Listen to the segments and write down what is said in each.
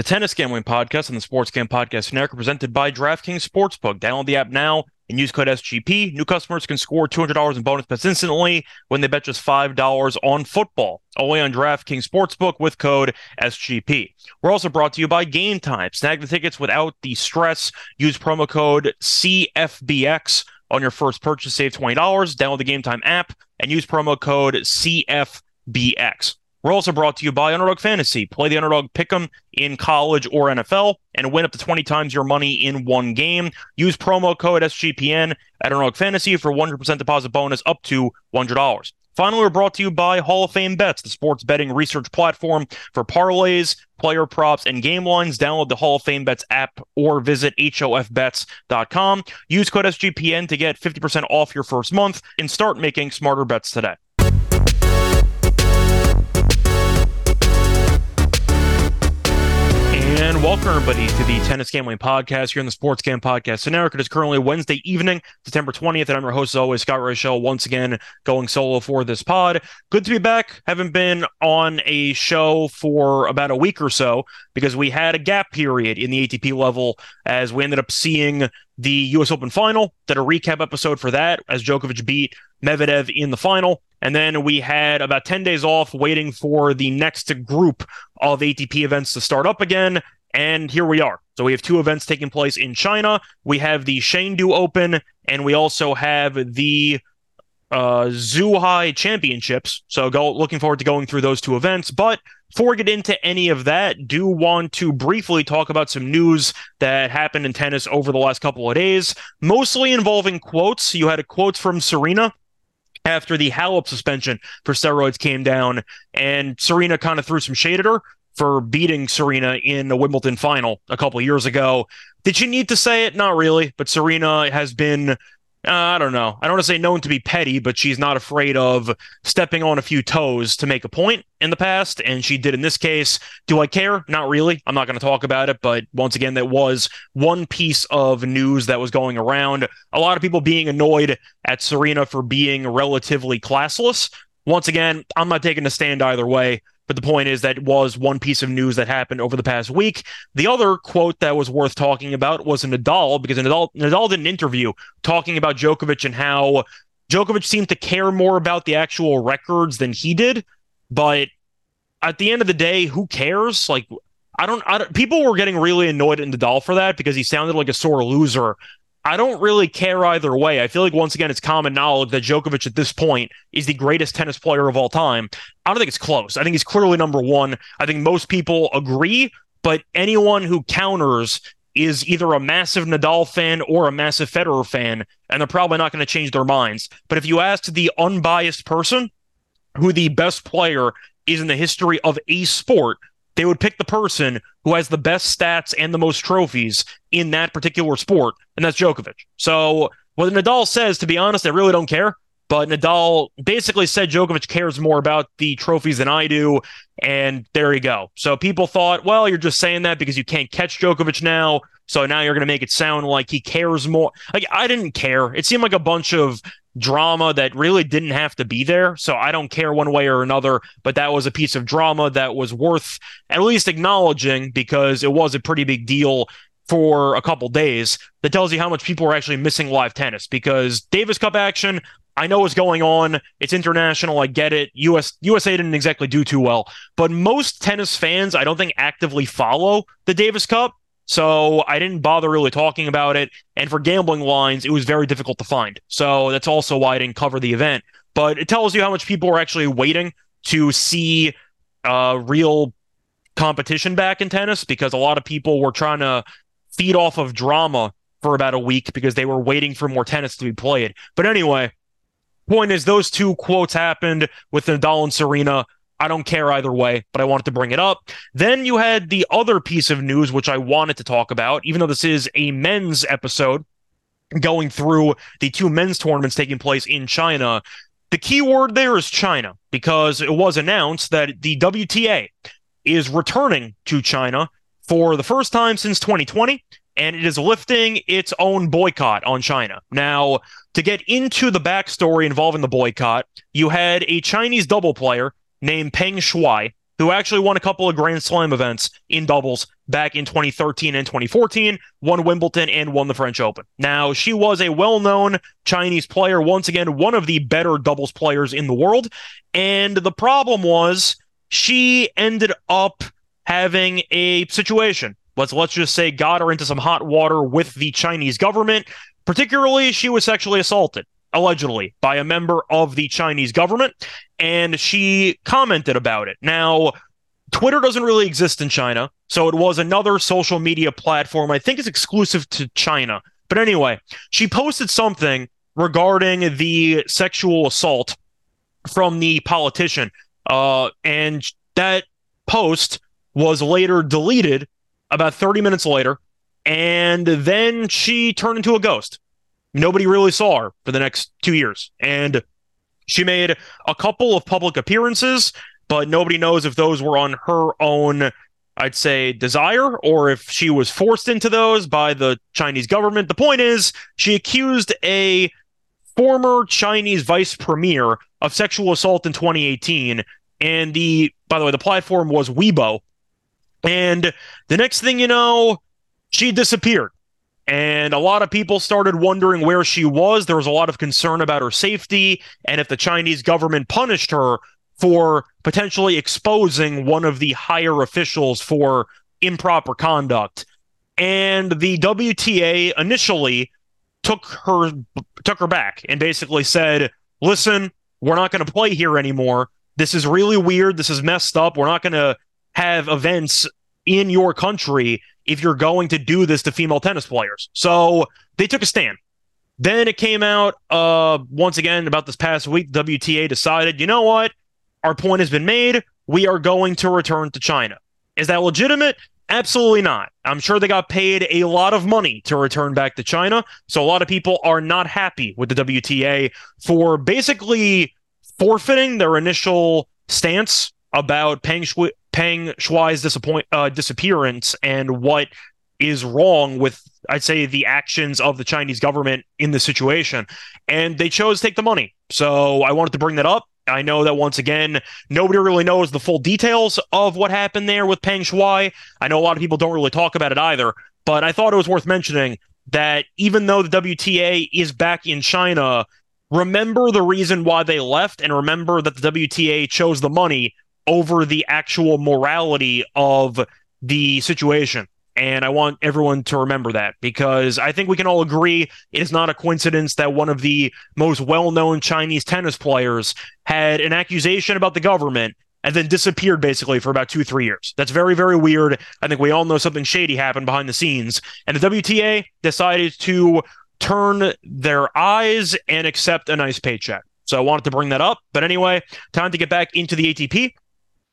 The Tennis Gambling Podcast and the Sports Gam Podcast Network presented by DraftKings Sportsbook. Download the app now and use code SGP. New customers can score $200 in bonus bets instantly when they bet just $5 on football. Only on DraftKings Sportsbook with code SGP. We're also brought to you by Gametime. Snag the tickets without the stress. Use promo code CFBX on your first purchase. Save $20. Download the Gametime app and use promo code CFBX. We're also brought to you by Underdog Fantasy. Play the Underdog Pick'em in college or NFL and win up to 20 times your money in one game. Use promo code SGPN at Underdog Fantasy for 100% deposit bonus up to $100. Finally, we're brought to you by Hall of Fame Bets, the sports betting research platform for parlays, player props, and game lines. Download the Hall of Fame Bets app or visit HOFBets.com. Use code SGPN to get 50% off your first month and start making smarter bets today. Welcome everybody to the Tennis Gambling Podcast here in the Sports Gam Podcast in America. It is currently Wednesday evening, September 20th, and I'm your host as always, Scott Reichel, once again going solo for this pod. Good to be back. Haven't been on a show for about a week or so because we had a gap period in the ATP level as we ended up seeing the US Open final. Did a recap episode for that as Djokovic beat Medvedev in the final. And then we had about 10 days off waiting for the next group of ATP events to start up again. And here we are. So we have two events taking place in China. We have the Chengdu Open, and we also have the uh, Zhuhai Championships. So go looking forward to going through those two events. But before we get into any of that, do want to briefly talk about some news that happened in tennis over the last couple of days, mostly involving quotes. You had a quote from Serena after the Halep suspension for steroids came down, and Serena kind of threw some shade at her for beating Serena in the Wimbledon final a couple years ago. Did she need to say it? Not really, but Serena has been. Uh, I don't know. I don't want to say known to be petty, but she's not afraid of stepping on a few toes to make a point in the past, and she did in this case. Do I care? Not really. I'm not going to talk about it, but once again, that was one piece of news that was going around. A lot of people being annoyed at Serena for being relatively classless. Once again, I'm not taking a stand either way. But the point is that was one piece of news that happened over the past week. The other quote that was worth talking about was Nadal because Nadal, Nadal did an interview talking about Djokovic and how Djokovic seemed to care more about the actual records than he did. But at the end of the day, who cares? Like, I don't, I don't, people were getting really annoyed at Nadal for that because he sounded like a sore loser I don't really care either way. I feel like once again it's common knowledge that Djokovic at this point is the greatest tennis player of all time. I don't think it's close. I think he's clearly number one. I think most people agree, but anyone who counters is either a massive Nadal fan or a massive Federer fan, and they're probably not going to change their minds. But if you ask the unbiased person who the best player is in the history of a sport, they would pick the person who has the best stats and the most trophies in that particular sport, and that's Djokovic. So what Nadal says, to be honest, I really don't care. But Nadal basically said Djokovic cares more about the trophies than I do. And there you go. So people thought, well, you're just saying that because you can't catch Djokovic now. So now you're going to make it sound like he cares more. Like, I didn't care. It seemed like a bunch of drama that really didn't have to be there. So I don't care one way or another, but that was a piece of drama that was worth at least acknowledging because it was a pretty big deal for a couple days. That tells you how much people are actually missing live tennis because Davis Cup action. I know what's going on. It's international. I get it. US USA didn't exactly do too well, but most tennis fans I don't think actively follow the Davis Cup. So I didn't bother really talking about it. And for gambling lines, it was very difficult to find. So that's also why I didn't cover the event. But it tells you how much people are actually waiting to see uh, real competition back in tennis because a lot of people were trying to feed off of drama for about a week because they were waiting for more tennis to be played. But anyway, point is those two quotes happened with Nadal and Serena. I don't care either way, but I wanted to bring it up. Then you had the other piece of news, which I wanted to talk about, even though this is a men's episode going through the two men's tournaments taking place in China. The key word there is China because it was announced that the WTA is returning to China for the first time since 2020 and it is lifting its own boycott on China. Now, to get into the backstory involving the boycott, you had a Chinese double player named Peng Shuai who actually won a couple of Grand Slam events in doubles back in 2013 and 2014, won Wimbledon and won the French Open. Now, she was a well known Chinese player, once again, one of the better doubles players in the world. And the problem was she ended up having a situation. Let's let's just say got her into some hot water with the Chinese government. Particularly, she was sexually assaulted allegedly by a member of the Chinese government, and she commented about it. Now, Twitter doesn't really exist in China, so it was another social media platform. I think it's exclusive to China. But anyway, she posted something regarding the sexual assault from the politician. Uh, and that post was later deleted about 30 minutes later. And then she turned into a ghost. Nobody really saw her for the next two years. And she made a couple of public appearances, but nobody knows if those were on her own, I'd say, desire or if she was forced into those by the Chinese government. The point is, she accused a former Chinese vice premier of sexual assault in 2018. And the, by the way, the platform was Weibo. And the next thing you know, she disappeared and a lot of people started wondering where she was. There was a lot of concern about her safety and if the Chinese government punished her for potentially exposing one of the higher officials for improper conduct. And the WTA initially took her took her back and basically said, "Listen, we're not going to play here anymore. This is really weird. This is messed up. We're not going to have events in your country if you're going to do this to female tennis players. So they took a stand. Then it came out uh, once again about this past week. WTA decided, you know what? Our point has been made. We are going to return to China. Is that legitimate? Absolutely not. I'm sure they got paid a lot of money to return back to China. So a lot of people are not happy with the WTA for basically forfeiting their initial stance about Peng Shuai, Peng Shuai's disappoint uh, disappearance and what is wrong with I'd say the actions of the Chinese government in the situation. And they chose to take the money. So I wanted to bring that up. I know that once again, nobody really knows the full details of what happened there with Peng Shuai. I know a lot of people don't really talk about it either, but I thought it was worth mentioning that even though the WTA is back in China, remember the reason why they left and remember that the WTA chose the money over the actual morality of the situation. And I want everyone to remember that because I think we can all agree it is not a coincidence that one of the most well known Chinese tennis players had an accusation about the government and then disappeared basically for about two, three years. That's very, very weird. I think we all know something shady happened behind the scenes. And the WTA decided to turn their eyes and accept a nice paycheck. So I wanted to bring that up. But anyway, time to get back into the ATP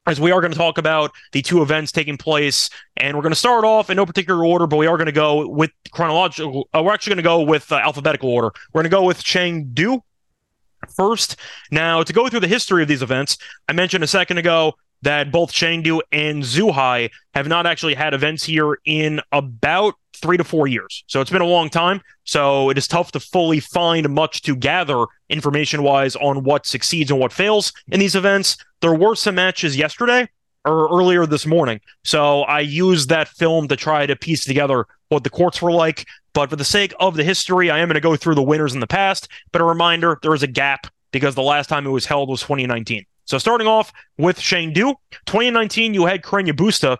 as we are going to talk about the two events taking place. And we're going to start off in no particular order, but we are going to go with chronological. Uh, we're actually going to go with uh, alphabetical order. We're going to go with Chengdu first. Now, to go through the history of these events, I mentioned a second ago that both Chengdu and Zhuhai have not actually had events here in about three to four years. So it's been a long time. So it is tough to fully find much to gather information wise on what succeeds and what fails in these events. There were some matches yesterday or earlier this morning. So I used that film to try to piece together what the courts were like. But for the sake of the history, I am going to go through the winners in the past. But a reminder there is a gap because the last time it was held was 2019. So starting off with Shane Chengdu, 2019, you had Carreño Busta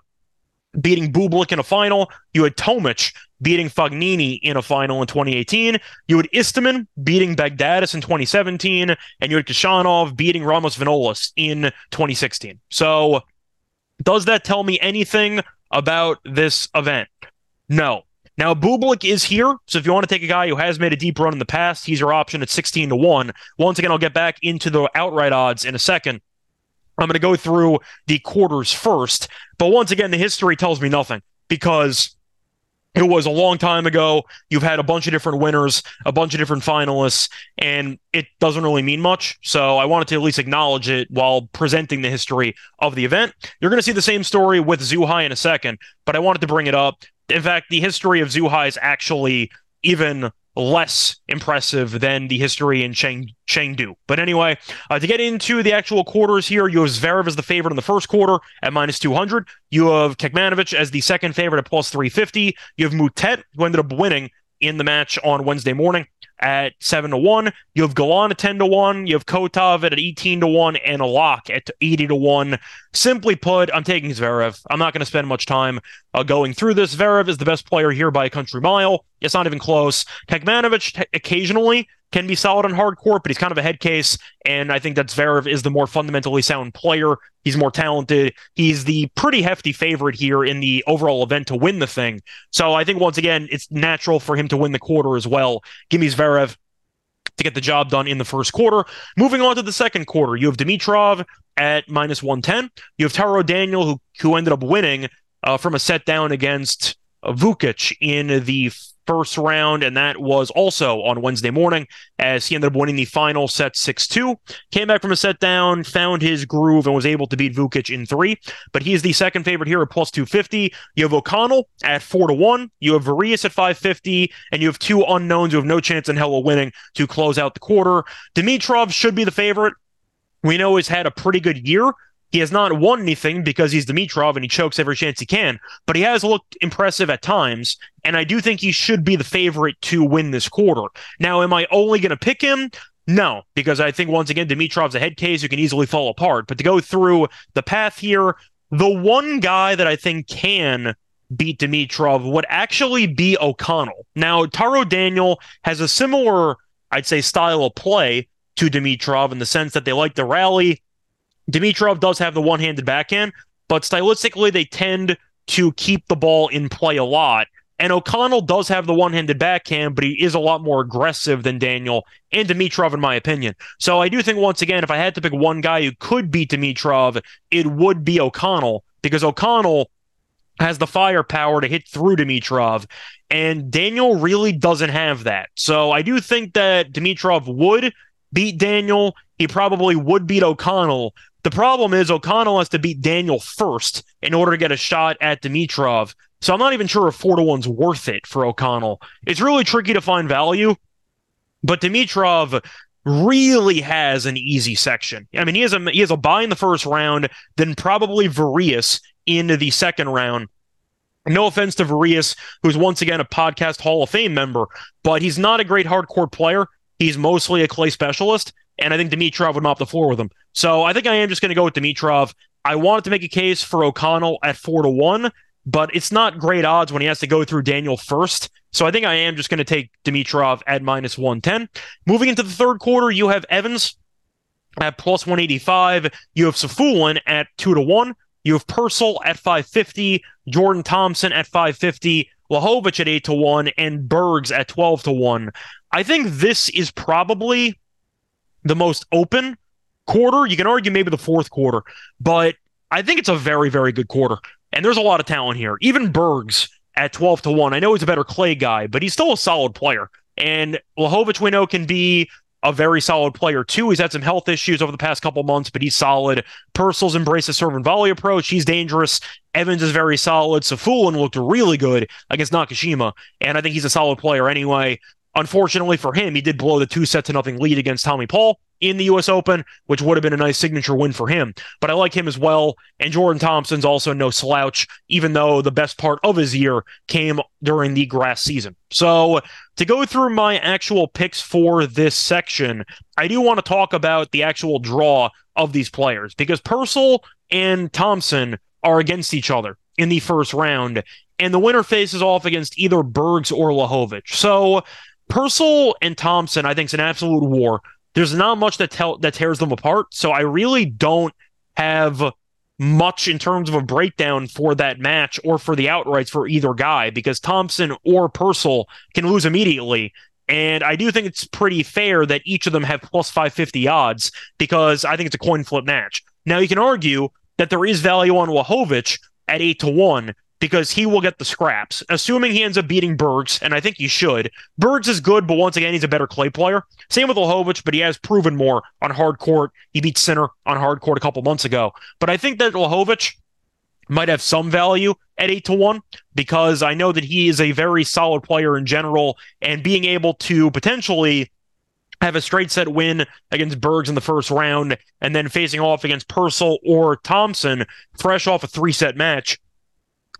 beating Bublik in a final. You had Tomic beating Fognini in a final in 2018. You had Istomin beating Baghdatis in 2017, and you had Khachanov beating Ramos Vinolas in 2016. So, does that tell me anything about this event? No. Now, Bublik is here, so if you want to take a guy who has made a deep run in the past, he's your option at 16 to 1. Once again, I'll get back into the outright odds in a second. I'm going to go through the quarters first, but once again, the history tells me nothing because it was a long time ago. You've had a bunch of different winners, a bunch of different finalists, and it doesn't really mean much. So I wanted to at least acknowledge it while presenting the history of the event. You're going to see the same story with Zhuhai in a second, but I wanted to bring it up in fact, the history of Zhuhai is actually even less impressive than the history in Cheng, Chengdu. But anyway, uh, to get into the actual quarters here, you have Zverev as the favorite in the first quarter at minus 200. You have Kecmanovic as the second favorite at plus 350. You have Moutet, who ended up winning in the match on Wednesday morning at 7 to 1. You have Galan at 10 to 1. You have Kotov at 18 to 1 and a lock at 80 to 1. Simply put, I'm taking Zverev. I'm not going to spend much time uh, going through this. Zverev is the best player here by a country mile. It's not even close. Kecmanovic t- occasionally can be solid on hard court, but he's kind of a head case. And I think that Zverev is the more fundamentally sound player. He's more talented. He's the pretty hefty favorite here in the overall event to win the thing. So I think once again, it's natural for him to win the quarter as well. Give me Zverev to get the job done in the first quarter. Moving on to the second quarter, you have Dimitrov at minus 110. You have Taro Daniel, who, who ended up winning uh, from a set down against Vukic in the first round, and that was also on Wednesday morning as he ended up winning the final set 6 2. Came back from a set down, found his groove, and was able to beat Vukic in three. But he is the second favorite here at plus 250. You have O'Connell at 4 to 1. You have Varillas at 550, and you have two unknowns who have no chance in hell of winning to close out the quarter. Dimitrov should be the favorite. We know he's had a pretty good year. He has not won anything because he's Dimitrov and he chokes every chance he can, but he has looked impressive at times, and I do think he should be the favorite to win this quarter. Now, am I only going to pick him? No, because I think once again Dimitrov's a head case who can easily fall apart. But to go through the path here, the one guy that I think can beat Dimitrov would actually be O'Connell. Now, Taro Daniel has a similar, I'd say, style of play to Dimitrov in the sense that they like to rally Dimitrov does have the one handed backhand, but stylistically, they tend to keep the ball in play a lot. And O'Connell does have the one handed backhand, but he is a lot more aggressive than Daniel and Dimitrov, in my opinion. So I do think, once again, if I had to pick one guy who could beat Dimitrov, it would be O'Connell, because O'Connell has the firepower to hit through Dimitrov, and Daniel really doesn't have that. So I do think that Dimitrov would beat Daniel. He probably would beat O'Connell, the problem is O'Connell has to beat Daniel first in order to get a shot at Dimitrov. So I'm not even sure if four to one's worth it for O'Connell. It's really tricky to find value, but Dimitrov really has an easy section. I mean, he has a he has a buy in the first round, then probably Varillas into the second round. No offense to Varillas, who's once again a podcast Hall of Fame member, but he's not a great hard court player. He's mostly a clay specialist, and I think Dimitrov would mop the floor with him. So I think I am just going to go with Dimitrov. I wanted to make a case for O'Connell at four to one, but it's not great odds when he has to go through Daniel first. So I think I am just going to take Dimitrov at minus 110. Moving into the third quarter, you have Evans at plus 185. You have Safiullin at two to one. You have Purcell at 550, Jordan Thompson at 550, Lajovic at 8 to 1, and Bergs at 12 to 1. I think this is probably the most open quarter. You can argue maybe the fourth quarter, but I think it's a very, very good quarter. And there's a lot of talent here. Even Bergs at 12 to 1. I know he's a better clay guy, but he's still a solid player. And Lajovic, we know, can be a very solid player too. He's had some health issues over the past couple months, but he's solid. Purcell's embraced a serve and volley approach. He's dangerous. Evans is very solid. Safiullin looked really good against Nakashima, and I think he's a solid player anyway. Unfortunately for him, he did blow the two set to nothing lead against Tommy Paul in the U.S. Open, which would have been a nice signature win for him. But I like him as well. And Jordan Thompson's also no slouch, even though the best part of his year came during the grass season. So to go through my actual picks for this section, I do want to talk about the actual draw of these players because Purcell and Thompson are against each other in the first round, and the winner faces off against either Bergs or Lajovic. So Purcell and Thompson, I think, is an absolute war. There's not much that tell that tears them apart. So I really don't have much in terms of a breakdown for that match or for the outrights for either guy because Thompson or Purcell can lose immediately. And I do think it's pretty fair that each of them have plus 550 odds because I think it's a coin flip match. Now, you can argue that there is value on Lajovic at 8 to 1 because he will get the scraps, assuming he ends up beating Bergs, and I think he should. Bergs is good, but once again, he's a better clay player. Same with Lajovic, but he has proven more on hard court. He beat Sinner on hard court a couple months ago. But I think that Lajovic might have some value at 8 to 1 because I know that he is a very solid player in general and being able to potentially have a straight set win against Bergs in the first round and then facing off against Purcell or Thompson fresh off a three set match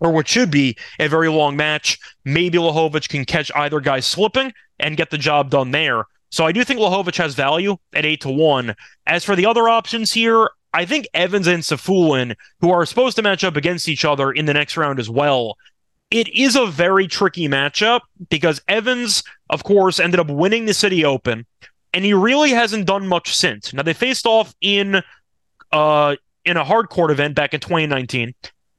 or what should be a very long match. Maybe Lajovic can catch either guy slipping and get the job done there. So I do think Lajovic has value at 8 to 1. As for the other options here, I think Evans and Safiullin, who are supposed to match up against each other in the next round as well, it is a very tricky matchup because Evans, of course, ended up winning the City Open, and he really hasn't done much since. Now they faced off in uh in a hard court event back in 2019.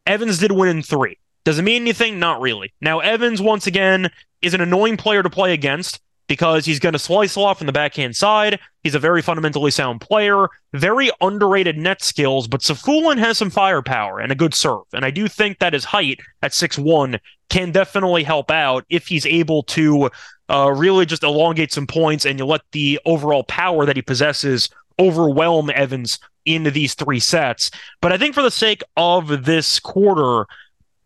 Evans did win in three. Does it mean anything? Not really. Now Evans once again is an annoying player to play against because he's going to slice off from the backhand side. He's a very fundamentally sound player, very underrated net skills, but Safiullin has some firepower and a good serve. And I do think that his height at six one can definitely help out if he's able to uh, really just elongate some points and you let the overall power that he possesses overwhelm Evans into these three sets. But I think for the sake of this quarter,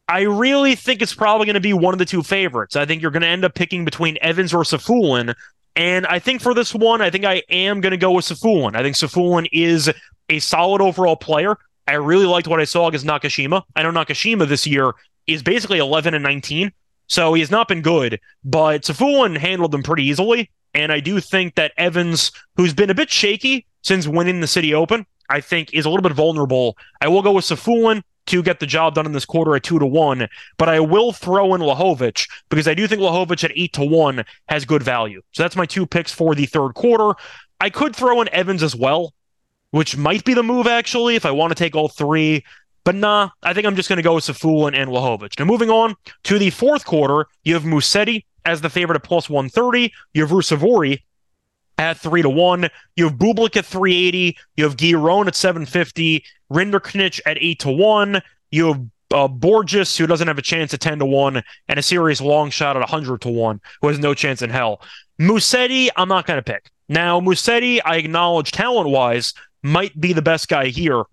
I really think it's probably going to be one of the two favorites. I think you're going to end up picking between Evans or Safiullin. And I think for this one, I think I am going to go with Safiullin. I think Safiullin is a solid overall player. I really liked what I saw against Nakashima. I know Nakashima this year is basically 11 and 19, so he has not been good, but Safiullin handled them pretty easily. And I do think that Evans, who's been a bit shaky since winning the City Open, I think is a little bit vulnerable. I will go with Safiullin to get the job done in this quarter at two to one. But I will throw in Lajovic because I do think Lajovic at eight to one has good value. So that's my two picks for the third quarter. I could throw in Evans as well, which might be the move actually if I want to take all three. But nah, I think I'm just going to go with Safiullin and Lajovic. Now moving on to the fourth quarter, you have Musetti as the favorite at plus 130. You have Ruusuvuori at three to one. You have Bublik at 380. You have Giron at 750. Rinderknech at eight to one. You have uh, Borges, who doesn't have a chance at 10 to 1, and a serious long shot at 100 to 1, who has no chance in hell. Musetti, I'm not going to pick. Now, Musetti, I acknowledge talent wise, might be the best guy here,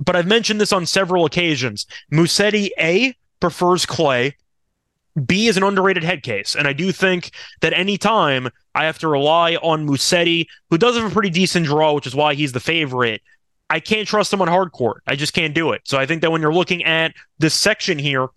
but I've mentioned this on several occasions. Musetti, A, prefers clay. B is an underrated head case. And I do think that anytime I have to rely on Musetti, who does have a pretty decent draw, which is why he's the favorite, I can't trust him on hard court. I just can't do it. So I think that when you're looking at this section here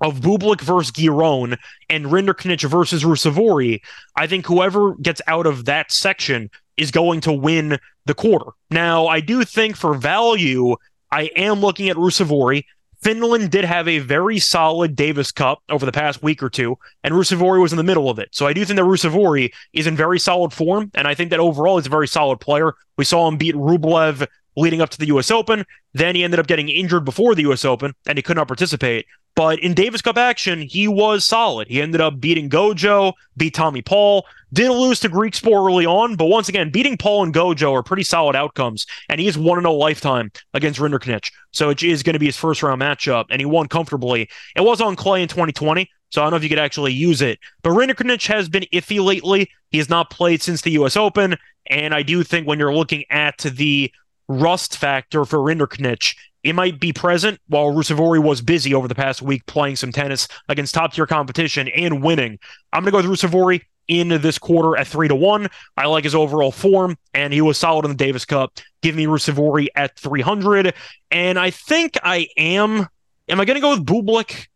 of Bublik versus Giron and Rinderknech versus Ruusuvuori, I think whoever gets out of that section is going to win the quarter. Now, I do think for value, I am looking at Ruusuvuori. Finland did have a very solid Davis Cup over the past week or two, and Ruusuvuori was in the middle of it. So I do think that Ruusuvuori is in very solid form, and I think that overall he's a very solid player. We saw him beat Rublev leading up to the U.S. Open. Then he ended up getting injured before the U.S. Open, and he could not participate. But in Davis Cup action, he was solid. He ended up beating Gojo, beat Tommy Paul, did lose to Griekspoor early on, but once again, beating Paul and Gojo are pretty solid outcomes, and he is 1 0 lifetime against Rinderknech. So it is going to be his first round matchup, and he won comfortably. It was on clay in 2020, so I don't know if you could actually use it. But Rinderknech has been iffy lately. He has not played since the U.S. Open, and I do think when you're looking at the rust factor for Rinderknech, it might be present while Ruusuvuori was busy over the past week playing some tennis against top tier competition and winning. I'm going to go with Ruusuvuori in this quarter at three to one. I like his overall form, and he was solid in the Davis Cup. Give me Ruusuvuori at 300. And I think I am. Am I going to go with Bublik?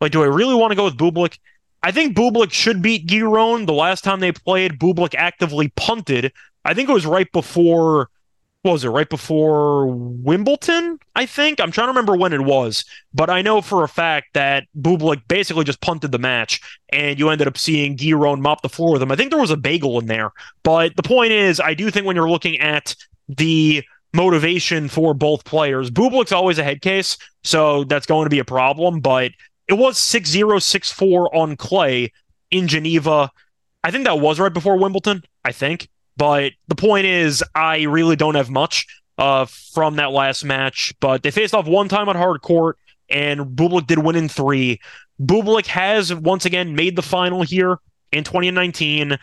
Like, do I really want to go with Bublik? I think Bublik should beat Giron. The last time they played, Bublik actively punted. I think it was right before what was it right before Wimbledon? I think I'm trying to remember when it was, but I know for a fact that Bublik basically just punted the match, and you ended up seeing Giron mop the floor with him. I think there was a bagel in there, but the point is, I do think when you're looking at the motivation for both players, Bublik's always a head case, so that's going to be a problem. But it was 6-0, 6-4 on clay in Geneva. I think that was right before Wimbledon. I think. But the point is, I really don't have much uh, from that last match. But they faced off one time on hard court, and Bublik did win in three. Bublik has once again made the final here in 2019.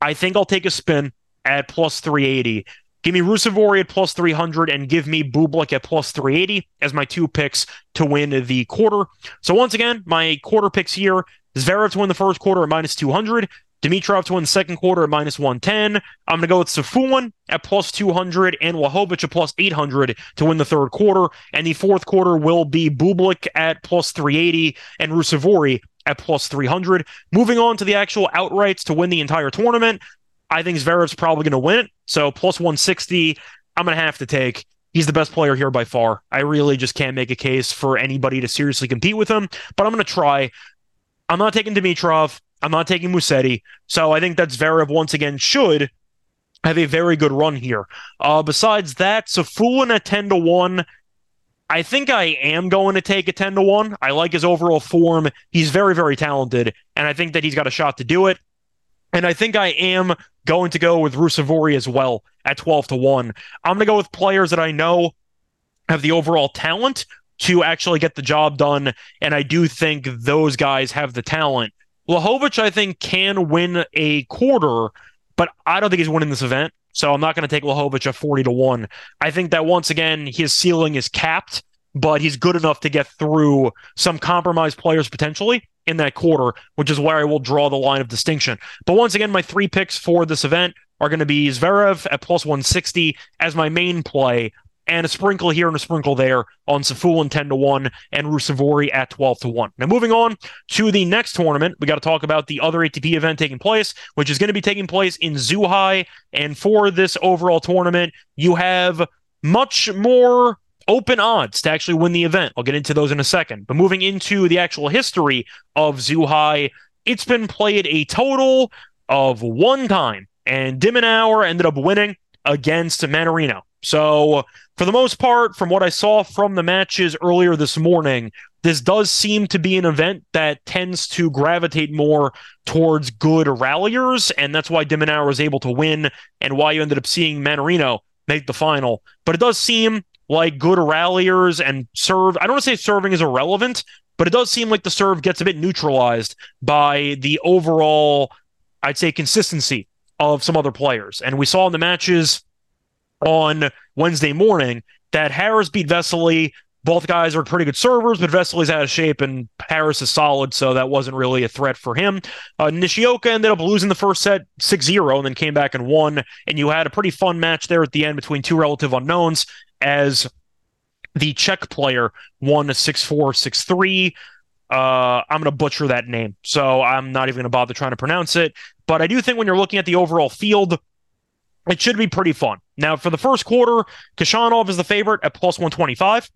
I think I'll take a spin at plus 380. Give me Ruusuvuori at plus 300 and give me Bublik at plus 380 as my two picks to win the quarter. So once again, my quarter picks here Zverev to win the first quarter at minus 200. Dimitrov to win the second quarter at minus 110. I'm going to go with Safun at plus 200 and Lajovic at plus 800 to win the third quarter. And the fourth quarter will be Bublik at plus 380 and Ruusuvuori at plus 300. Moving on to the actual outrights to win the entire tournament, I think Zverev's probably going to win it. So plus 160, I'm going to have to take. He's the best player here by far. I really just can't make a case for anybody to seriously compete with him, but I'm going to try. I'm not taking Dimitrov. I'm not taking Musetti. So I think that Zverev once again should have a very good run here. Uh, besides that, Safiullin at 10 to 1. I think I am going to take a 10 to 1. I like his overall form. He's very, very talented, and I think that he's got a shot to do it. And I think I am going to go with Ruusuvuori as well at 12 to 1. I'm going to go with players that I know have the overall talent to actually get the job done. And I do think those guys have the talent Lajovic, I think, can win a quarter, but I don't think he's winning this event. So I'm not going to take Lajovic at 40 to 1. I think that once again, his ceiling is capped, but he's good enough to get through some compromised players potentially in that quarter, which is where I will draw the line of distinction. But once again, my three picks for this event are going to be Zverev at plus 160 as my main play and a sprinkle here and a sprinkle there on Safiullin 10 to 1 and Ruusuvuori at 12 to 1. Now, moving on to the next tournament, we got to talk about the other ATP event taking place, which is going to be taking place in Zhuhai. And for this overall tournament, you have much more open odds to actually win the event. I'll get into those in a second. But moving into the actual history of Zhuhai, it's been played a total of one time, and de Minaur ended up winning against Mannarino. So, for the most part, from what I saw from the matches earlier this morning, this does seem to be an event that tends to gravitate more towards good ralliers, and that's why de was able to win and why you ended up seeing Mannarino make the final. But it does seem like good ralliers and serve. I don't want to say serving is irrelevant, but it does seem like the serve gets a bit neutralized by the overall, I'd say, consistency of some other players. And we saw in the matches on Wednesday morning that Harris beat Vesely. Both guys are pretty good servers, but Vesely's out of shape and Harris is solid, so that wasn't really a threat for him. Uh, Nishioka ended up losing the first set 6 0 and then came back and won. And you had a pretty fun match there at the end between two relative unknowns as the Czech player won 6 4, 6 3. Uh, I'm going to butcher that name, so I'm not even going to bother trying to pronounce it. But I do think when you're looking at the overall field, it should be pretty fun. Now, for the first quarter, Khachanov is the favorite at plus 125.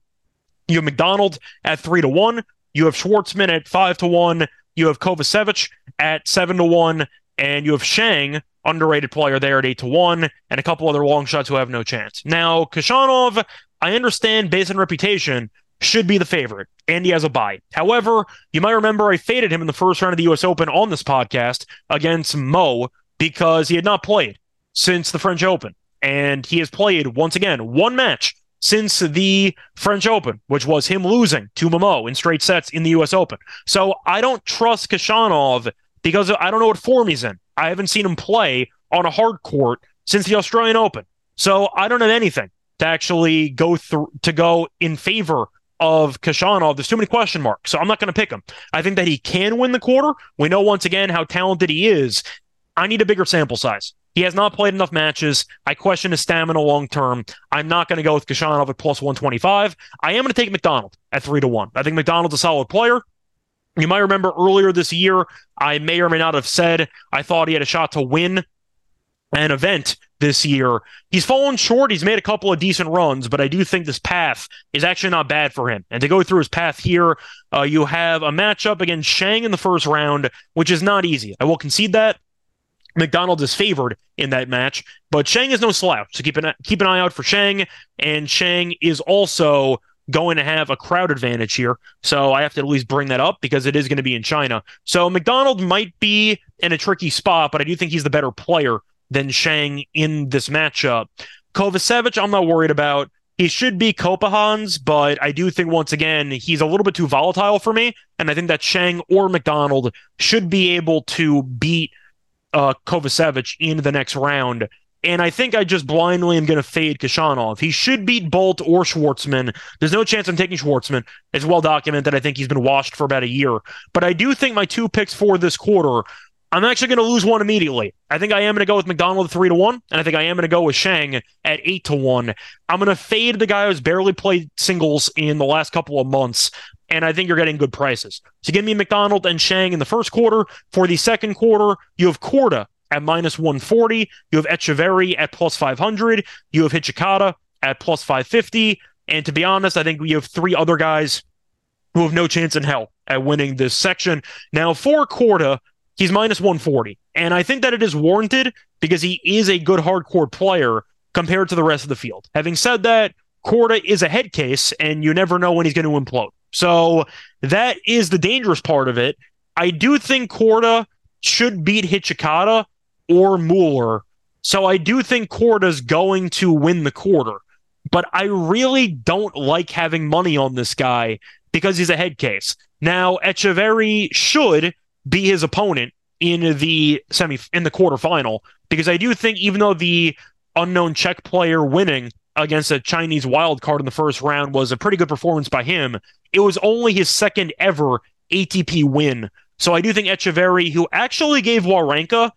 You have McDonald at 3 to 1. You have Schwartzman at 5 to 1. You have Kovacevic at 7 to 1. And you have Shang, underrated player there at 8 to 1. And a couple other long shots who have no chance. Now, Khachanov, I understand based on reputation, should be the favorite. And he has a bye. However, you might remember I faded him in the first round of the U.S. Open on this podcast against Mo because he had not played since the French Open. And he has played, once again, one match since the French Open, which was him losing to Momo in straight sets in the U.S. Open. So I don't trust Khachanov because I don't know what form he's in. I haven't seen him play on a hard court since the Australian Open. So I don't have anything to actually go through to go in favor of Khachanov. There's too many question marks, so I'm not going to pick him. I think that he can win the quarter. We know once again how talented he is. I need a bigger sample size. He has not played enough matches. I question his stamina long term. I'm not going to go with Khachanov at plus 125. I am going to take McDonald at 3 to 1. I think McDonald's a solid player. You might remember earlier this year, I may or may not have said I thought he had a shot to win an event this year. He's fallen short. He's made a couple of decent runs, but I do think this path is actually not bad for him. And to go through his path here, uh, you have a matchup against Shang in the first round, which is not easy. I will concede that. McDonald is favored in that match, but Shang is no slouch. So keep an keep an eye out for Shang, and Shang is also going to have a crowd advantage here. So I have to at least bring that up because it is going to be in China. So McDonald might be in a tricky spot, but I do think he's the better player than Shang in this matchup. Kovacevic, I'm not worried about. He should be Kopahans, but I do think once again he's a little bit too volatile for me, and I think that Shang or McDonald should be able to beat uh, Kovacevic in the next round. And I think I just blindly am going to fade Khachanov. He should beat Bolt or Schwartzman. There's no chance I'm taking Schwartzman. It's well documented. I think he's been washed for about a year. But I do think my two picks for this quarter, I'm actually going to lose one immediately. I think I am going to go with McDonald at three to one, and I think I am going to go with Shang at eight to one. I'm going to fade the guy who's barely played singles in the last couple of months and I think you're getting good prices. So give me McDonald and Shang in the first quarter. For the second quarter, you have Korda at minus 140. You have Etcheverry at plus 500. You have Hijikata at plus 550. And to be honest, I think we have three other guys who have no chance in hell at winning this section. Now, for Korda, he's minus 140. And I think that it is warranted because he is a good hard court player compared to the rest of the field. Having said that, Korda is a head case, and you never know when he's going to implode. So that is the dangerous part of it. I do think Korda should beat Hijikata or Mueller. So I do think Korda's going to win the quarter. But I really don't like having money on this guy because he's a head case. Now, Etcheverry should be his opponent in the semi in the quarterfinal because I do think even though the unknown Czech player winning against a Chinese wild card in the first round was a pretty good performance by him. It was only his second ever ATP win. So I do think Etcheverry, who actually gave Wawrinka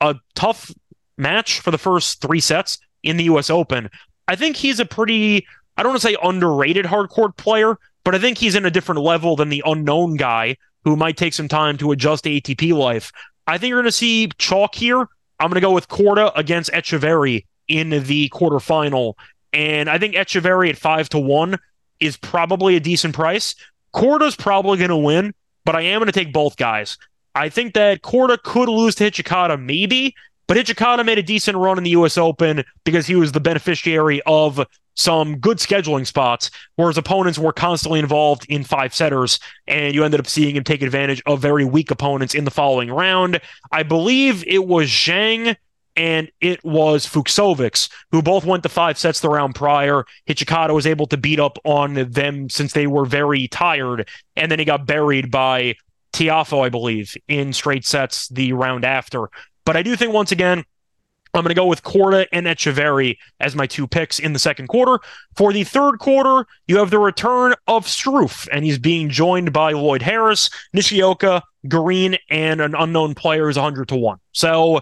a tough match for the first three sets in the US Open, I think he's a pretty, I don't want to say underrated hard court player, but I think he's in a different level than the unknown guy who might take some time to adjust to ATP life. I think you're going to see chalk here. I'm going to go with Korda against Etcheverry in the quarterfinal. And I think Etcheverry at five to one is probably a decent price. Korda's probably going to win, but I am going to take both guys. I think that Korda could lose to Hijikata, maybe, but Hijikata made a decent run in the U.S. Open because he was the beneficiary of some good scheduling spots, where his opponents were constantly involved in five setters, and you ended up seeing him take advantage of very weak opponents in the following round. I believe it was Zhang and it was Fucsovics, who both went to five sets the round prior. Hijikata was able to beat up on them since they were very tired, and then he got buried by Tiafoe, I believe, in straight sets the round after. But I do think once again, I'm going to go with Korda and Etcheverry as my two picks in the second quarter. For the third quarter, you have the return of Struff, and he's being joined by Lloyd Harris, Nishioka, Green, and an unknown player is 100 to 1. So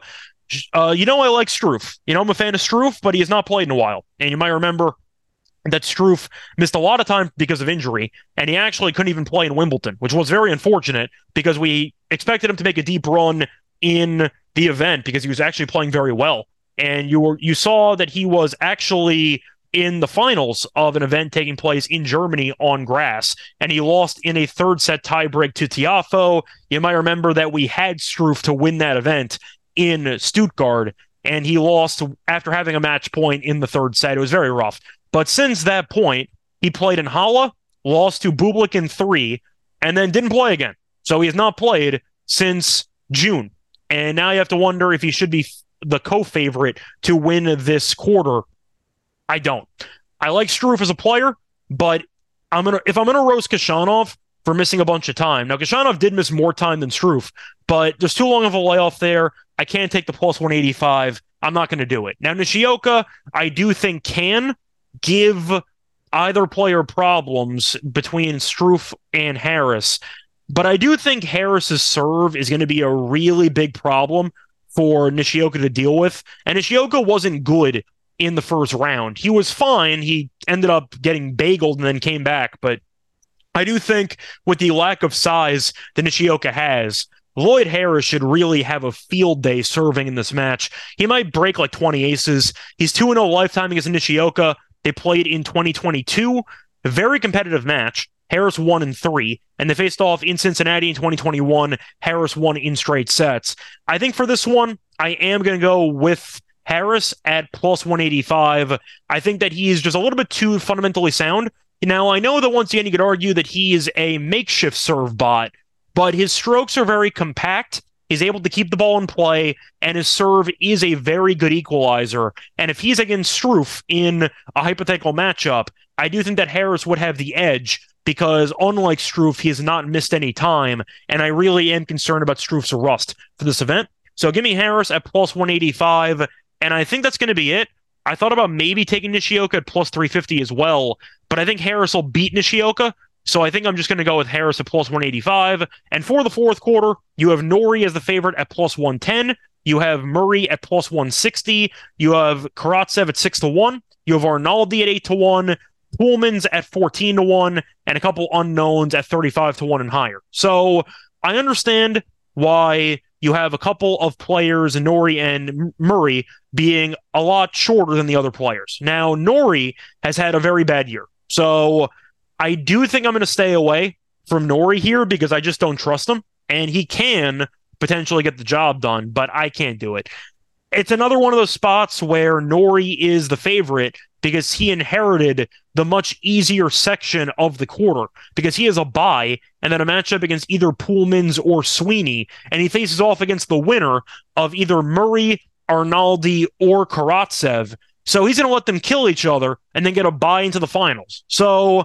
uh, you know, I like Struff. You know, I'm a fan of Struff, but he has not played in a while. And you might remember that Struff missed a lot of time because of injury, and he actually couldn't even play in Wimbledon, which was very unfortunate because we expected him to make a deep run in the event because he was actually playing very well. And you were you saw that he was actually in the finals of an event taking place in Germany on grass, and he lost in a third set tiebreak to Tiafoe. You might remember that we had Struff to win that event, in Stuttgart, and he lost after having a match point in the third set. It was very rough. But since that point, he played in Halle, lost to Bublik in three, and then didn't play again. So he has not played since June. And now you have to wonder if he should be the co-favorite to win this quarter. I don't. I like Struff as a player, but I'm gonna if I'm gonna roast Khachanov, for missing a bunch of time. Now, Khachanov did miss more time than Struff, but there's too long of a layoff there. I can't take the plus 185. I'm not going to do it. Now, Nishioka, I do think can give either player problems between Struff and Harris, but I do think Harris's serve is going to be a really big problem for Nishioka to deal with. And Nishioka wasn't good in the first round. He was fine. He ended up getting bageled and then came back, but I do think with the lack of size that Nishioka has, Lloyd Harris should really have a field day serving in this match. He might break like 20 aces. He's 2 0 lifetime against Nishioka. They played in 2022. A very competitive match. Harris won in three, and they faced off in Cincinnati in 2021. Harris won in straight sets. I think for this one, I am going to go with Harris at plus 185. I think that he is just a little bit too fundamentally sound now, I know that once again, you could argue that he is a makeshift serve bot, but his strokes are very compact. He's able to keep the ball in play, and his serve is a very good equalizer. And if he's against Struff in a hypothetical matchup, I do think that Harris would have the edge because, unlike Struff, he has not missed any time. And I really am concerned about Struff's rust for this event. So give me Harris at plus 185. and I think that's going to be it. I thought about maybe taking Nishioka at plus 350 as well, but I think Harris will beat Nishioka. So I think I'm just going to go with Harris at plus 185. And for the fourth quarter, you have Norrie as the favorite at plus 110. You have Murray at plus 160. You have Karatsev at 6 to 1. You have Arnaldi at 8 to 1. Pullman's at 14 to 1. And a couple unknowns at 35 to 1 and higher. So I understand why you have a couple of players, Norrie and Murray, being a lot shorter than the other players. Now, Norrie has had a very bad year. So I do think I'm going to stay away from Norrie here because I just don't trust him. And he can potentially get the job done, but I can't do it. It's another one of those spots where Norrie is the favorite because he inherited the much easier section of the quarter because he has a bye and then a matchup against either Polmans or Sweeney, and he faces off against the winner of either Murray, Arnaldi, or Karatsev. So he's going to let them kill each other and then get a bye into the finals. So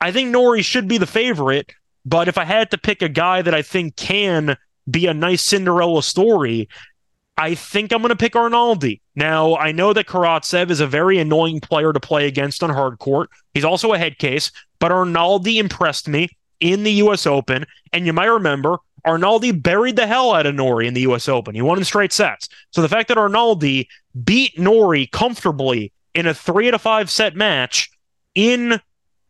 I think Norrie should be the favorite, but if I had to pick a guy that I think can be a nice Cinderella story, I think I'm going to pick Arnaldi. Now, I know that Karatsev is a very annoying player to play against on hard court. He's also a head case, but Arnaldi impressed me in the U.S. Open. And you might remember, Arnaldi buried the hell out of Norrie in the U.S. Open. He won in straight sets. So the fact that Arnaldi beat Norrie comfortably in a three to five set match in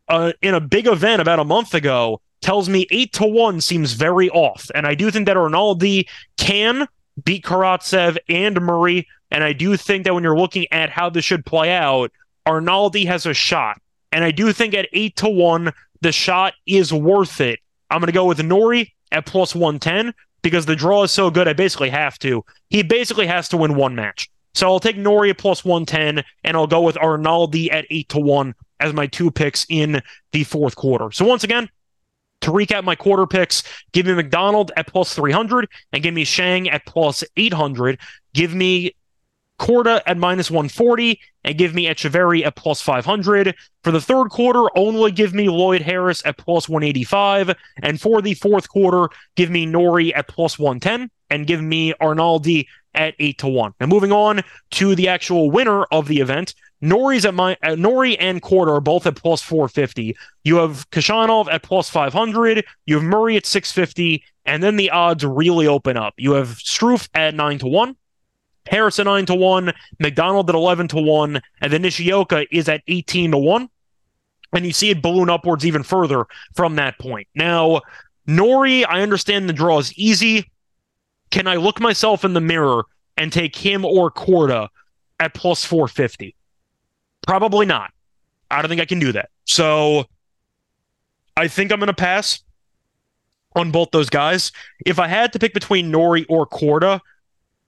a, in a big event about a month ago tells me eight to one seems very off. And I do think that Arnaldi can beat Karatsev and Murray. And I do think that when you're looking at how this should play out, Arnaldi has a shot. And I do think at eight to one, the shot is worth it. I'm going to go with Norrie at plus 110 because the draw is so good. I basically have to. He basically has to win one match. So I'll take Norrie at plus 110 and I'll go with Arnaldi at eight to one as my two picks in the fourth quarter. So once again, to recap my quarter picks, give me McDonald at plus 300 and give me Shang at plus 800. Give me Korda at minus 140 and give me Etcheverry at plus 500. For the third quarter, only give me Lloyd Harris at plus 185. And for the fourth quarter, give me Norrie at plus 110 and give me Arnaldi at 8 to 1. Now moving on to the actual winner of the event, Norrie's at my uh, Norrie and Korda are both at plus 450. You have Khachanov at plus 500. You have Murray at 650, and then the odds really open up. You have Struff at nine to one. Harris at 9 to 1, McDonald at 11 to 1, and then Nishioka is at 18 to 1. And you see it balloon upwards even further from that point. Now, Norrie, I understand the draw is easy. Can I look myself in the mirror and take him or Korda at plus 450? Probably not. I don't think I can do that. So I think I'm going to pass on both those guys. If I had to pick between Norrie or Korda,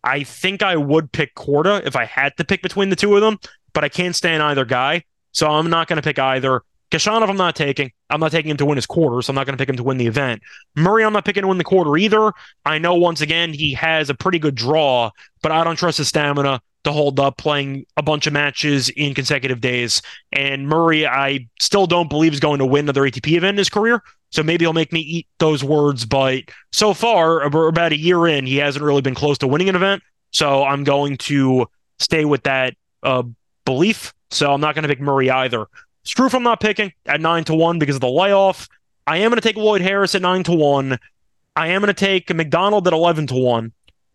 I think I would pick Korda if I had to pick between the two of them, but I can't stand either guy. So I'm not going to pick either. Khachanov, I'm not taking. I'm not taking him to win his quarter, so I'm not going to pick him to win the event. Murray, I'm not picking to win the quarter either. I know once again he has a pretty good draw, but I don't trust his stamina to hold up playing a bunch of matches in consecutive days. And Murray, I still don't believe is going to win another ATP event in his career. So maybe he'll make me eat those words. But so far, about a year in, he hasn't really been close to winning an event. So I'm going to stay with that uh, belief. So I'm not going to pick Murray either. Struff, I'm not picking at nine to one because of the layoff. I am going to take Lloyd Harris at nine to one. I am going to take McDonald at eleven to one.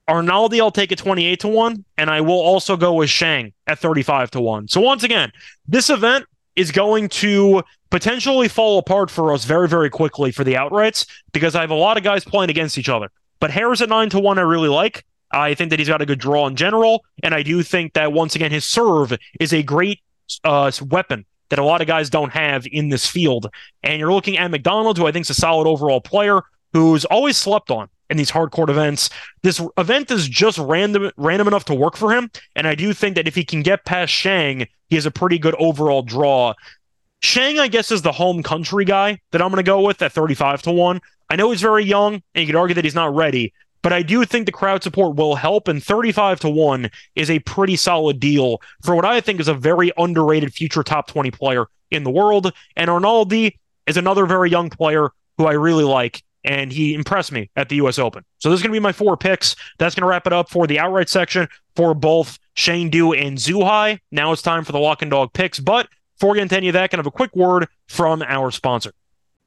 Arnaldi, I'll take at 28 to 1, and I will also go with Shang at 35 to 1. So, once again, this event is going to potentially fall apart for us very, very quickly for the outrights because I have a lot of guys playing against each other. But Harris at 9 to 1, I really like. I think that he's got a good draw in general, and I do think that once again, his serve is a great uh, weapon that a lot of guys don't have in this field. And you're looking at McDonald, who I think is a solid overall player, who's always slept on in these hard court events. This event is just random random enough to work for him, and I do think that if he can get past Shang, he has a pretty good overall draw. Shang, I guess, is the home country guy that I'm going to go with at 35 to 1. I know he's very young, and you could argue that he's not ready, but I do think the crowd support will help, and 35 to 1 is a pretty solid deal for what I think is a very underrated future top 20 player in the world. And Arnaldi is another very young player who I really like and he impressed me at the U.S. Open. So this is going to be my four picks. That's going to wrap it up for the outright section for both Chengdu and Zhuhai. Now it's time for the lock and dog picks. But before we get into any of that, I have a quick word from our sponsor.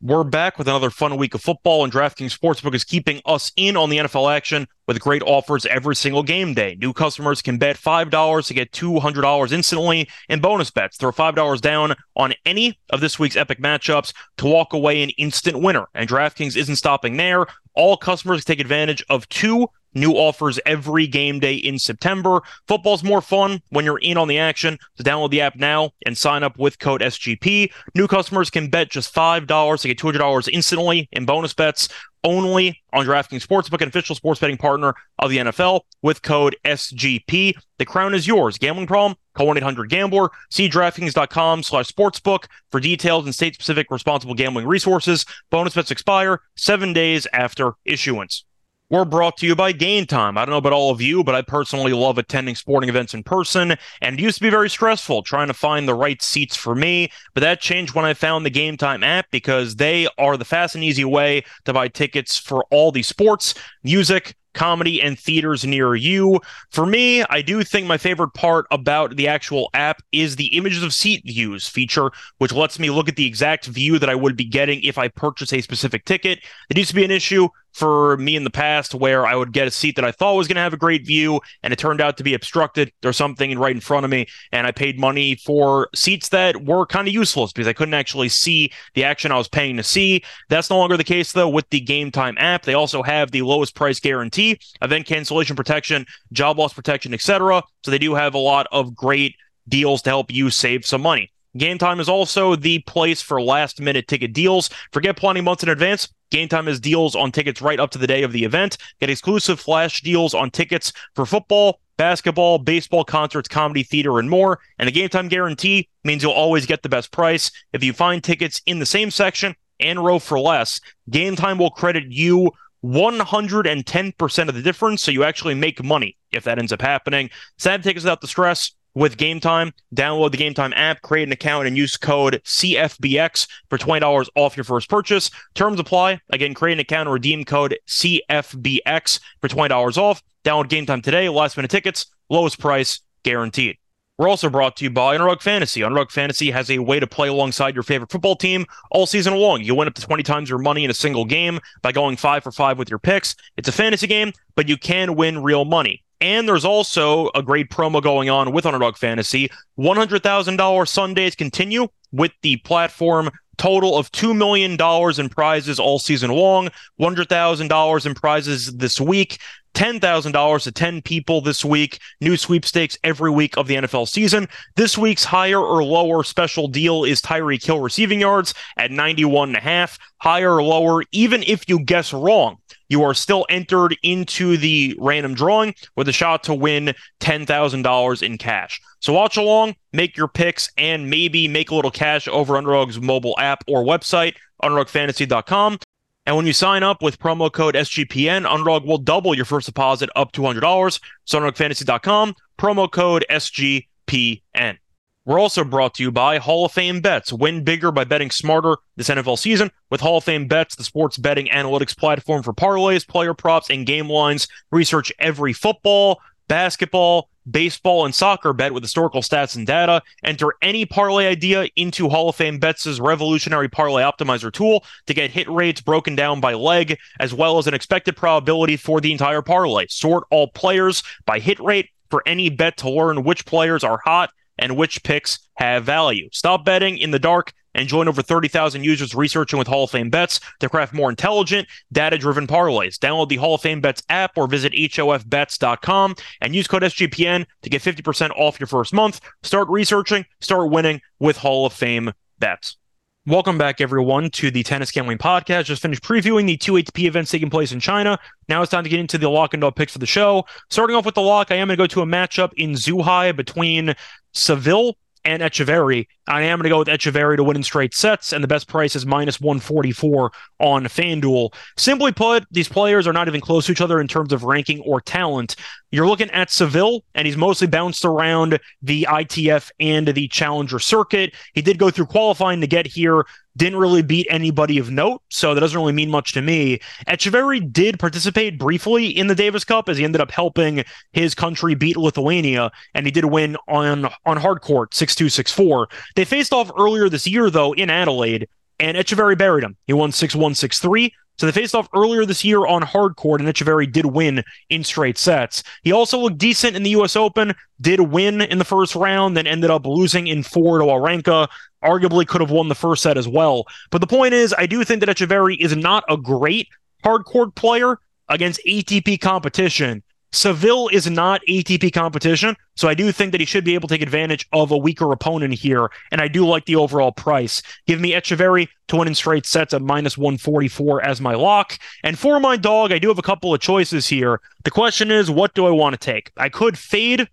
We're back with another fun week of football, and DraftKings Sportsbook is keeping us in on the NFL action with great offers every single game day. New customers can bet $5 to get $200 instantly in bonus bets. Throw $5 down on any of this week's epic matchups to walk away an instant winner. And DraftKings isn't stopping there. All customers take advantage of two New offers every game day in September. Football's more fun when you're in on the action. So download the app now and sign up with code SGP. New customers can bet just $5 to get $200 instantly in bonus bets only on DraftKings Sportsbook, an official sports betting partner of the NFL, with code SGP. The crown is yours. Gambling problem? Call 1-800-GAMBLER. See DraftKings.com slash sportsbook for details and state-specific responsible gambling resources. Bonus bets expire seven days after issuance. We're brought to you by Gametime. I don't know about all of you, but I personally love attending sporting events in person, and it used to be very stressful trying to find the right seats for me. But that changed when I found the Gametime app because they are the fast and easy way to buy tickets for all the sports, music, comedy and theaters near you. For me, I do think my favorite part about the actual app is the images of seat views feature, which lets me look at the exact view that I would be getting if I purchase a specific ticket. It used to be an issue for me in the past where I would get a seat that I thought was going to have a great view and it turned out to be obstructed. There's something right in front of me and I paid money for seats that were kind of useless because I couldn't actually see the action I was paying to see. That's no longer the case though with the Gametime app. They also have the lowest price guarantee event cancellation protection, job loss protection, etc. So they do have a lot of great deals to help you save some money. Gametime is also the place for last minute ticket deals. Forget planning months in advance. Gametime has deals on tickets right up to the day of the event. Get exclusive flash deals on tickets for football, basketball, baseball, concerts, comedy, theater, and more. And the Gametime guarantee means you'll always get the best price. If you find tickets in the same section and row for less, Gametime will credit you 110% of the difference. So you actually make money if that ends up happening. Sad tickets without the stress with Gametime. Download the Gametime app, create an account, and use code CFBX for $20 off your first purchase. Terms apply. Again, create an account and redeem code CFBX for $20 off. Download Gametime today. Last minute tickets, lowest price guaranteed. We're also brought to you by Underdog Fantasy. Underdog Fantasy has a way to play alongside your favorite football team all season long. You win up to 20 times your money in a single game by going five for five with your picks. It's a fantasy game, but you can win real money. And there's also a great promo going on with Underdog Fantasy. $100,000 Sundays continue with the platform total of $2 million in prizes all season long, $100,000 in prizes this week. $10,000 to 10 people this week. New sweepstakes every week of the NFL season. This week's higher or lower special deal is Tyreek Hill receiving yards at 91 and a half. Higher or lower, even if you guess wrong, you are still entered into the random drawing with a shot to win $10,000 in cash. So watch along, make your picks, and maybe make a little cash over Underdog's mobile app or website, underdogfantasy.com. And when you sign up with promo code SGPN, Underdog will double your first deposit up to $100. So UnderdogFantasy.com, promo code SGPN. We're also brought to you by Hall of Fame Bets. Win bigger by betting smarter this NFL season with Hall of Fame Bets, the sports betting analytics platform for parlays, player props, and game lines. Research every football, basketball, baseball, and soccer bet with historical stats and data. Enter any parlay idea into Hall of Fame Bets' revolutionary parlay optimizer tool to get hit rates broken down by leg, as well as an expected probability for the entire parlay. Sort all players by hit rate for any bet to learn which players are hot and which picks have value. Stop betting in the dark and join over 30,000 users researching with Hall of Fame bets to craft more intelligent, data driven parlays. Download the Hall of Fame bets app or visit HOFBets.com and use code SGPN to get 50% off your first month. Start researching, start winning with Hall of Fame bets. Welcome back, everyone, to the Tennis Gambling Podcast. Just finished previewing the two ATP events taking place in China. Now it's time to get into the lock and dog picks for the show. Starting off with the lock, I am going to go to a matchup in Zhuhai between Seville and Etcheverry I am going to go with Etcheverry to win in straight sets, and the best price is minus 144 on FanDuel. Simply put, these players are not even close to each other in terms of ranking or talent. You're looking at Seville, and he's mostly bounced around the ITF and the Challenger circuit. He did go through qualifying to get here, didn't really beat anybody of note, so that doesn't really mean much to me. Etcheverry did participate briefly in the Davis Cup as he ended up helping his country beat Lithuania, and he did win on on hard court 6-2, 6-4. They faced off earlier this year, though, in Adelaide, and Etcheverry buried him. He won 6-1, 6-3. So they faced off earlier this year on hard court, and Etcheverry did win in straight sets. He also looked decent in the U.S. Open, did win in the first round, then ended up losing in four to Wawrinka. Arguably could have won the first set as well. But the point is, I do think that Etcheverry is not a great hard court player against ATP competition. Seville is not ATP competition, so I do think that he should be able to take advantage of a weaker opponent here, and I do like the overall price. Give me Etcheverry to win in straight sets at minus 144 as my lock. And for my dog, I do have a couple of choices here. The question is, what do I want to take? I could fade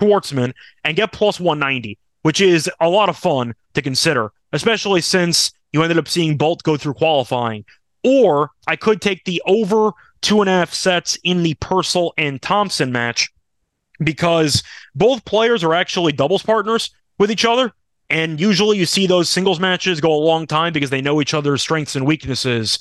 Schwartzman and get plus 190, which is a lot of fun to consider, especially since you ended up seeing Bolt go through qualifying. Or I could take the over two and a half sets in the Purcell and Thompson match because both players are actually doubles partners with each other. And usually you see those singles matches go a long time because they know each other's strengths and weaknesses.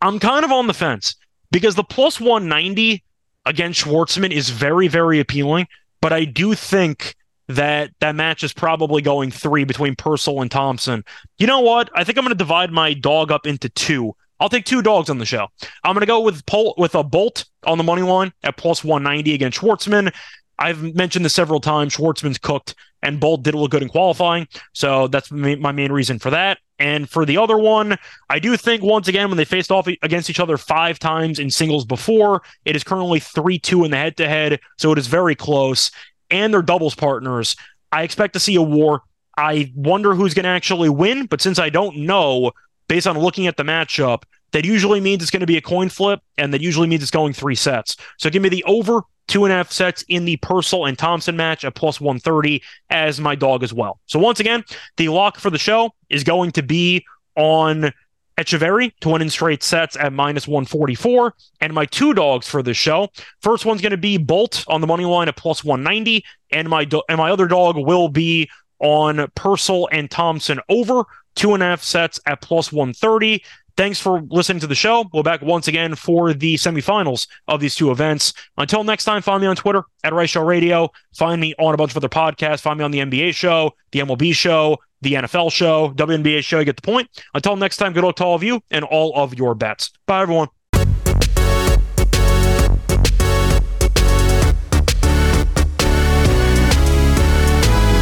I'm kind of on the fence because the plus 190 against Schwartzman is very, very appealing. But I do think that that match is probably going three between Purcell and Thompson. You know what? I think I'm going to divide my dog up into two. I'll take two dogs on the show. I'm going to go with Pol- with a Bolt on the money line at plus 190 against Schwartzman. I've mentioned this several times. Schwartzman's cooked, and Bolt did look good in qualifying. So that's my main reason for that. And for the other one, I do think once again, when they faced off against each other five times in singles before, it is currently 3 2 in the head to head. So it is very close. And they're doubles partners. I expect to see a war. I wonder who's going to actually win. But since I don't know, based on looking at the matchup, that usually means it's going to be a coin flip, and that usually means it's going three sets. So give me the over two and a half sets in the Purcell and Thompson match at plus 130 as my dog as well. So once again, the lock for the show is going to be on Etcheverry to win in straight sets at minus 144. And my two dogs for this show. First one's going to be Bolt on the money line at plus 190. And my do- and my other dog will be on Purcell and Thompson over two and a half sets at plus 130. Thanks for listening to the show. We're back once again for the semifinals of these two events. Until next time, find me on Twitter at Rice Show Radio. Find me on a bunch of other podcasts. Find me on the NBA show, the MLB show, the NFL show, WNBA show. You get the point. Until next time, good luck to all of you and all of your bets. Bye, everyone.